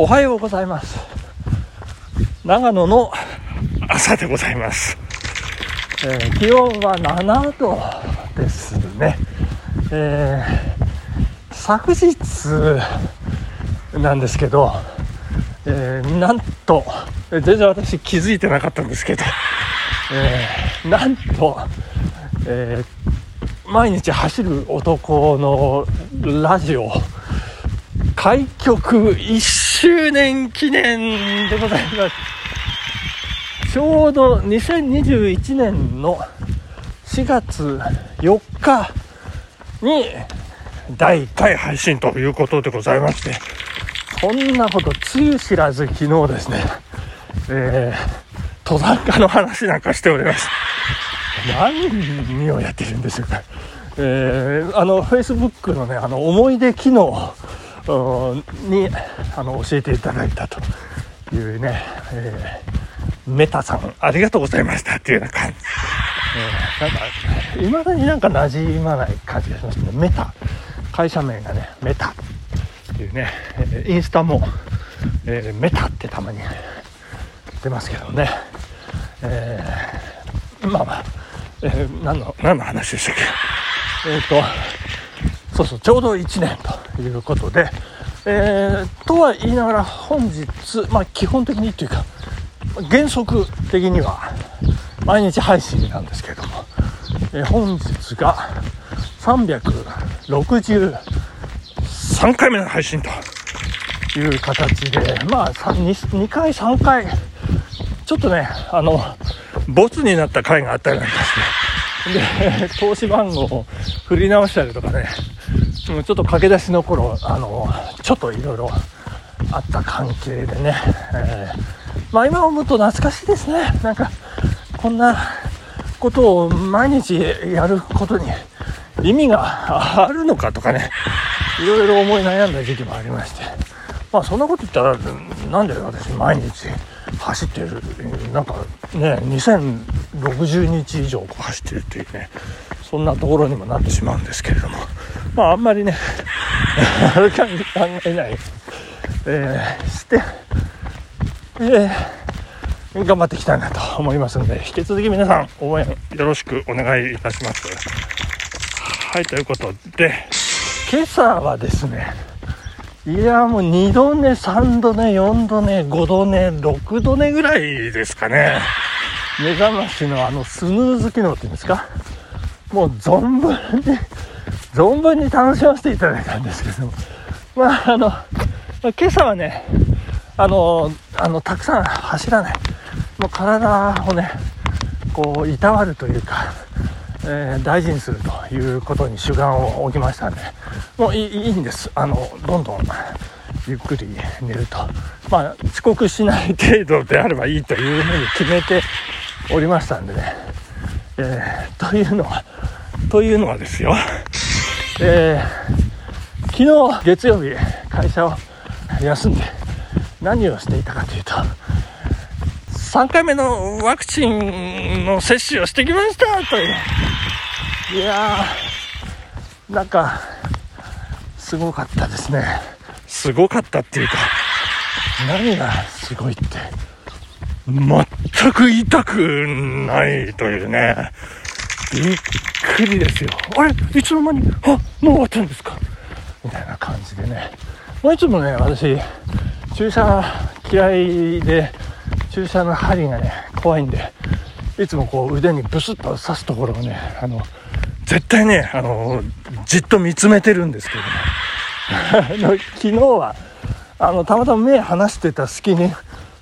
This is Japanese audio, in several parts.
おはようございます。長野の朝でございます、えー気温は7度ですね、えー昨日なんですけど、えーなんと全然私気づいてなかったんですけど、えーなんと、えー毎日走る男のラジオ開局1周年記念でございます。ちょうど2021年の4月4日に第1回配信ということでございましてそんなことつゆ知らず昨日ですね、えー登山家の話なんかしておりました何をやってるんでしょうか。えーあの、Facebook のね、あの、思い出機能に、あの、教えていただいたというね、えーメタさん、ありがとうございましたっていうような感じ。えーなんか、未だになんか馴染まない感じがしますね。メタ。会社名がね、メタっていうね、インスタも、えーメタってたまに出ますけどね。えーまあまあ、えー何の、何の話でしたっけ。えっ、と、そうそう、ちょうど1年ということで、えーとは言いながら本日、まあ基本的にというか、原則的には毎日配信なんですけれども、えー本日が363回目の配信という形で、まあ 2, 2回、3回、ちょっとね、あの、ボツになった回があったりなんかして、で、投資番号を振り直したりとかね、ちょっと駆け出しの頃、あの、ちょっといろいろあった関係でね、えーまあ今思うと懐かしいですね。なんか、こんなことを毎日やることに意味があるのかとかね、いろいろ思い悩んだ時期もありまして、まあそんなこと言ったら、なんで私毎日走ってる、なんかね、2060日以上走ってるっていうね、そんなところにもなってしまうんですけれども、まああんまりね、歩かに考えない、えーして、えー頑張っていきたいなと思いますので、引き続き皆さん応援よろしくお願いいたします。はい、ということで、今朝はですね、いや、もう2度寝、3度寝、4度寝、5度寝、6度寝ぐらいですかね。目覚ましのあのスヌーズ機能っていうんですか。もう存分に、存分に楽しませていただいたんですけども。まあ、あの、今朝はね、あの、あの、たくさん走らない。もう体をね、こう、いたわるというか、えー大事にするということに主眼を置きましたんで、もういいいんです。あの、どんどんゆっくり寝ると。まあ、遅刻しない程度であればいいというふうに決めておりましたんでね。えーというのは、というのはですよ。えー昨日月曜日会社を休んで何をしていたかというと、3回目のワクチンの接種をしてきましたという。いやー、なんか、すごかったですね。すごかったっていうか、何がすごいって、全く痛くないというね、びっくりですよ。あれ？いつの間に、あ、もう終わったんですか？みたいな感じでね。まあ、いつもね、私、注射嫌いで、注射の針がね、怖いんで、いつもこう腕にブスッと刺すところをね、あの、絶対ね、あの、じっと見つめてるんですけども、あの昨日は、あの、たまたま目離してた隙に、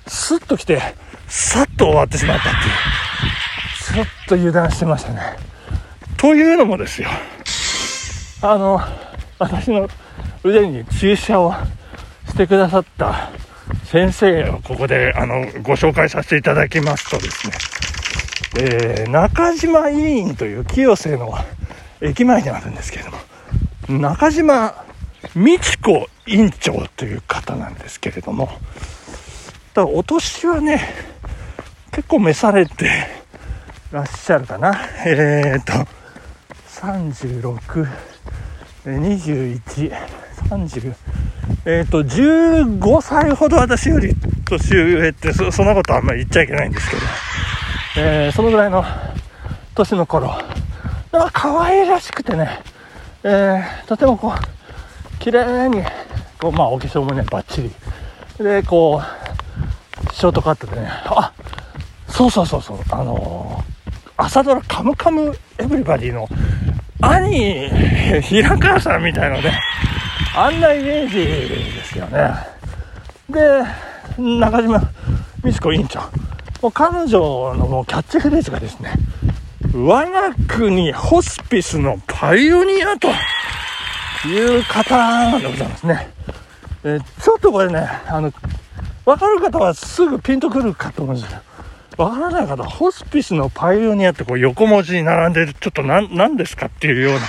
スッと来て、さっと終わってしまったっていう。ちょっと油断してましたね。というのもですよ、あの、私の腕に注射をしてくださった先生をここであのご紹介させていただきますとですね、えー中島委員という清瀬の駅前にあるんですけれども、中島美智子院長という方なんですけれども、だからお年はね、結構召されてらっしゃるかな。えーと、36、21、30、えっ、と、15歳ほど私より年上ってそ、そんなことあんまり言っちゃいけないんですけど、えー、そのぐらいの年の頃、なんか可愛らしくてね、えー、とてもこう、綺麗に、こう、まあ、お化粧もね、バッチリ。で、こう、ショートカットでね、あ、そうそうそうそう、あのー、朝ドラカムカムエブリバディの兄、平川さんみたいなね、あんなイメージですよね。で、中島美智子委員長。もう彼女のもうキャッチフレーズがですね、我が国ホスピスのパイオニアという方なんでございますね。えちょっとこれね、あの、わかる方はすぐピンとくるかと思うんですけど、わからない方ホスピスのパイオニアってこう横文字に並んでる、ちょっと何、何ですかっていうような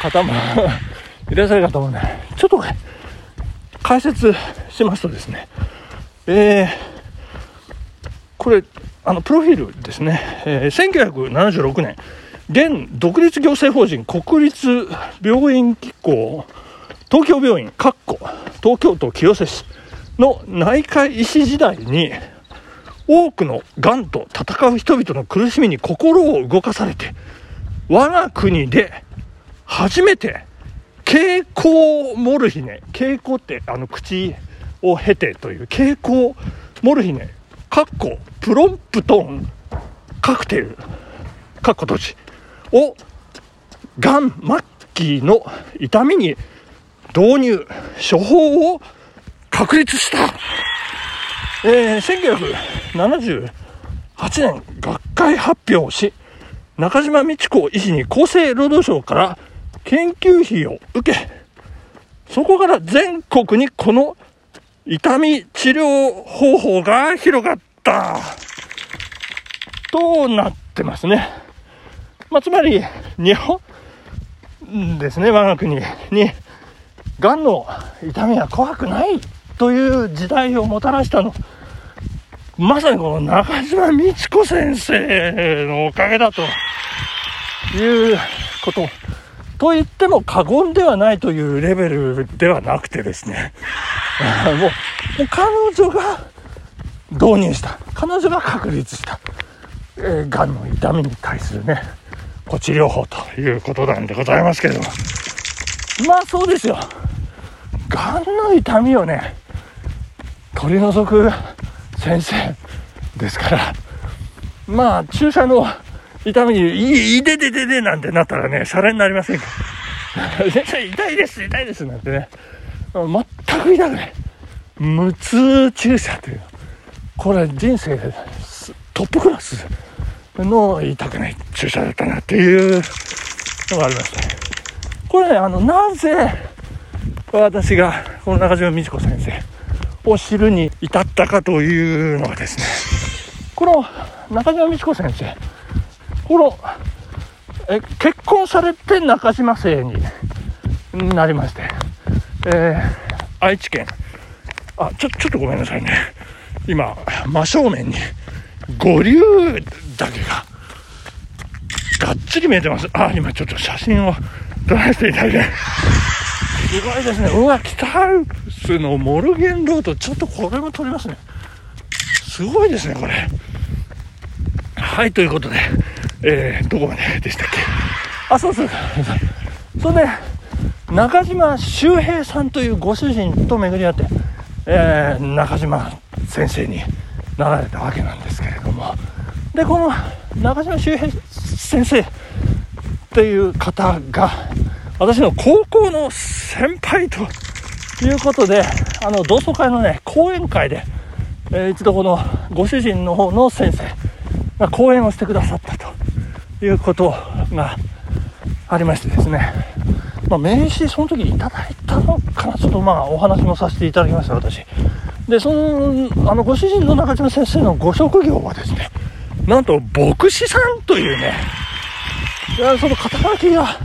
方も いらっしゃるかと思うんで、ちょっと解説しますとですね、えー、これ、あの、プロフィールですね、えー、1976年、現独立行政法人国立病院機構東京病院、かっこ東京都清瀬市の内科医師時代に多くのがんと戦う人々の苦しみに心を動かされて我が国で初めて蛍光モルヒネ蛍光ってあの口を経てという蛍光モルヒネかっこプロンプトンカクテルかっこ閉じをがん末期の痛みに導入処方を確立した、えー、1978年学会発表し中島美智子医師に厚生労働省から研究費を受けそこから全国にこの痛み治療方法が広がった。となってますね。まあ、つまり、日本ですね、我が国に、がんの痛みは怖くない。という時代をもたらしたの。まさにこの中島美智子先生のおかげだということ。と言っても過言ではないというレベルではなくてですね、もう、彼女が導入した、彼女が確立した、えー、がんの痛みに対するね、こ治療法ということなんでございますけれども、まあそうですよ。がんの痛みをね、取り除く先生ですから、まあ注射の痛みに、いい、ででででなんてなったらね、シャレになりませんか。先生、痛いです、痛いですなんてね、全く痛くない。無痛注射という、これ人生でトップクラスの痛くない注射だったなっていうのがありまして、これね、あの、なぜ私がこの中島美智子先生を知るに至ったかというのはですね、この中島美智子先生、この、え、結婚されて中島生になりまして、えー、愛知県、あ、ちょ、ちょっとごめんなさいね。今、真正面に、五竜岳が、がっつり見えてます。あ、今ちょっと写真を撮らせていただいて。すごいですね。うわ、北アルプスのモルゲンロード、ちょっとこれも撮りますね。すごいですね、これ。はい、ということで、えー、どこまででしたっけ？あ、そうそう。それで、中島周平さんというご主人と巡り合って、えー、中島先生になられたわけなんですけれども、で、この中島周平先生っていう方が、私の高校の先輩ということで、あの、同窓会のね、講演会で、えー、一度このご主人の方の先生が講演をしてくださったということがありましてですね、まあ、名刺その時いただいたのかな、ちょっとまあお話もさせていただきました、私。で、その、あの、ご主人の中島先生のご職業はですね、なんと牧師さんというね、いやその肩書きが、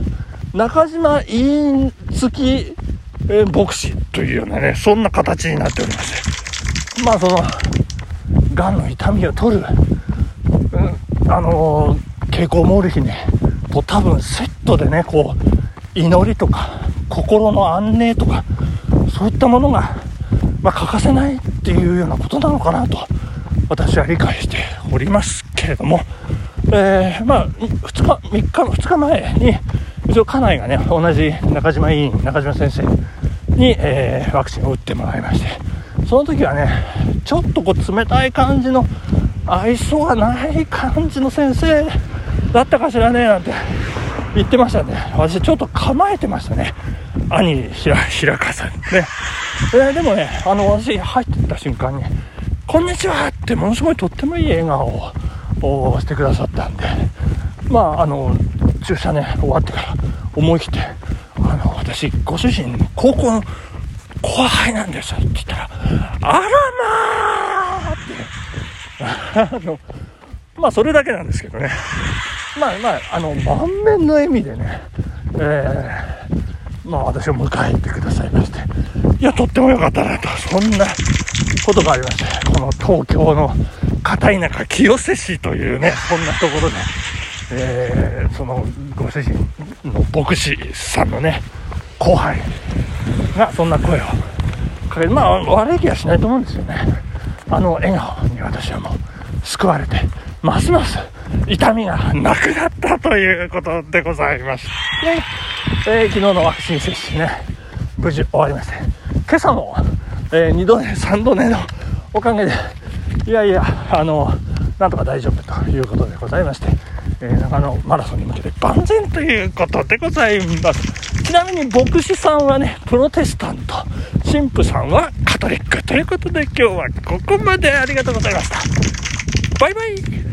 中島委員付き、えー、牧師というようなね、そんな形になっておりまして、まあその、がんの痛みを取る、うん、あのー蛍光モール姫と多分セットでね、こう、祈りとか、心の安寧とか、そういったものが、まあ、欠かせないっていうようなことなのかなと私は理解しておりますけれども、えー、まあ、2日、3日の、2日前に、一応家内がね、同じ中島委員、中島先生に、えー、ワクチンを打ってもらいまして、その時はね、ちょっとこう冷たい感じの、愛想がない感じの先生だったかしらね、なんて言ってましたね。私ちょっと構えてましたね。兄、平川さんね。えー、でもね、あの、私入ってった瞬間に、こんにちはってものすごいとってもいい笑顔をしてくださったんで、まあ、あの、注射ね、終わってから思い切って、あの、私、ご主人、高校の後輩なんですって言ったら、あらまーって、あの、まあ、それだけなんですけどね。まあまあ、あの、満面の笑みでね、えー、まあ私を迎えてくださいまして、いや、とっても良かったなと、そんなことがありまして、この東京の片田舎清瀬市というね、そんなところで、えー、そのご主人の牧師さんのね、後輩がそんな声をかけて、まあ悪い気はしないと思うんですよね。あの笑顔に私はもう救われて、ますます痛みがなくなったということでございまして、えー、昨日のワクチン接種ね、無事終わりまして、今朝も、えー、2度寝、3度寝のおかげで、いやいや、あの、なんとか大丈夫ということでございまして、えー、長野マラソンに向けて万全ということでございます。ちなみに牧師さんはね、プロテスタント、神父さんはカトリックということで今日はここまでありがとうございました。バイバイ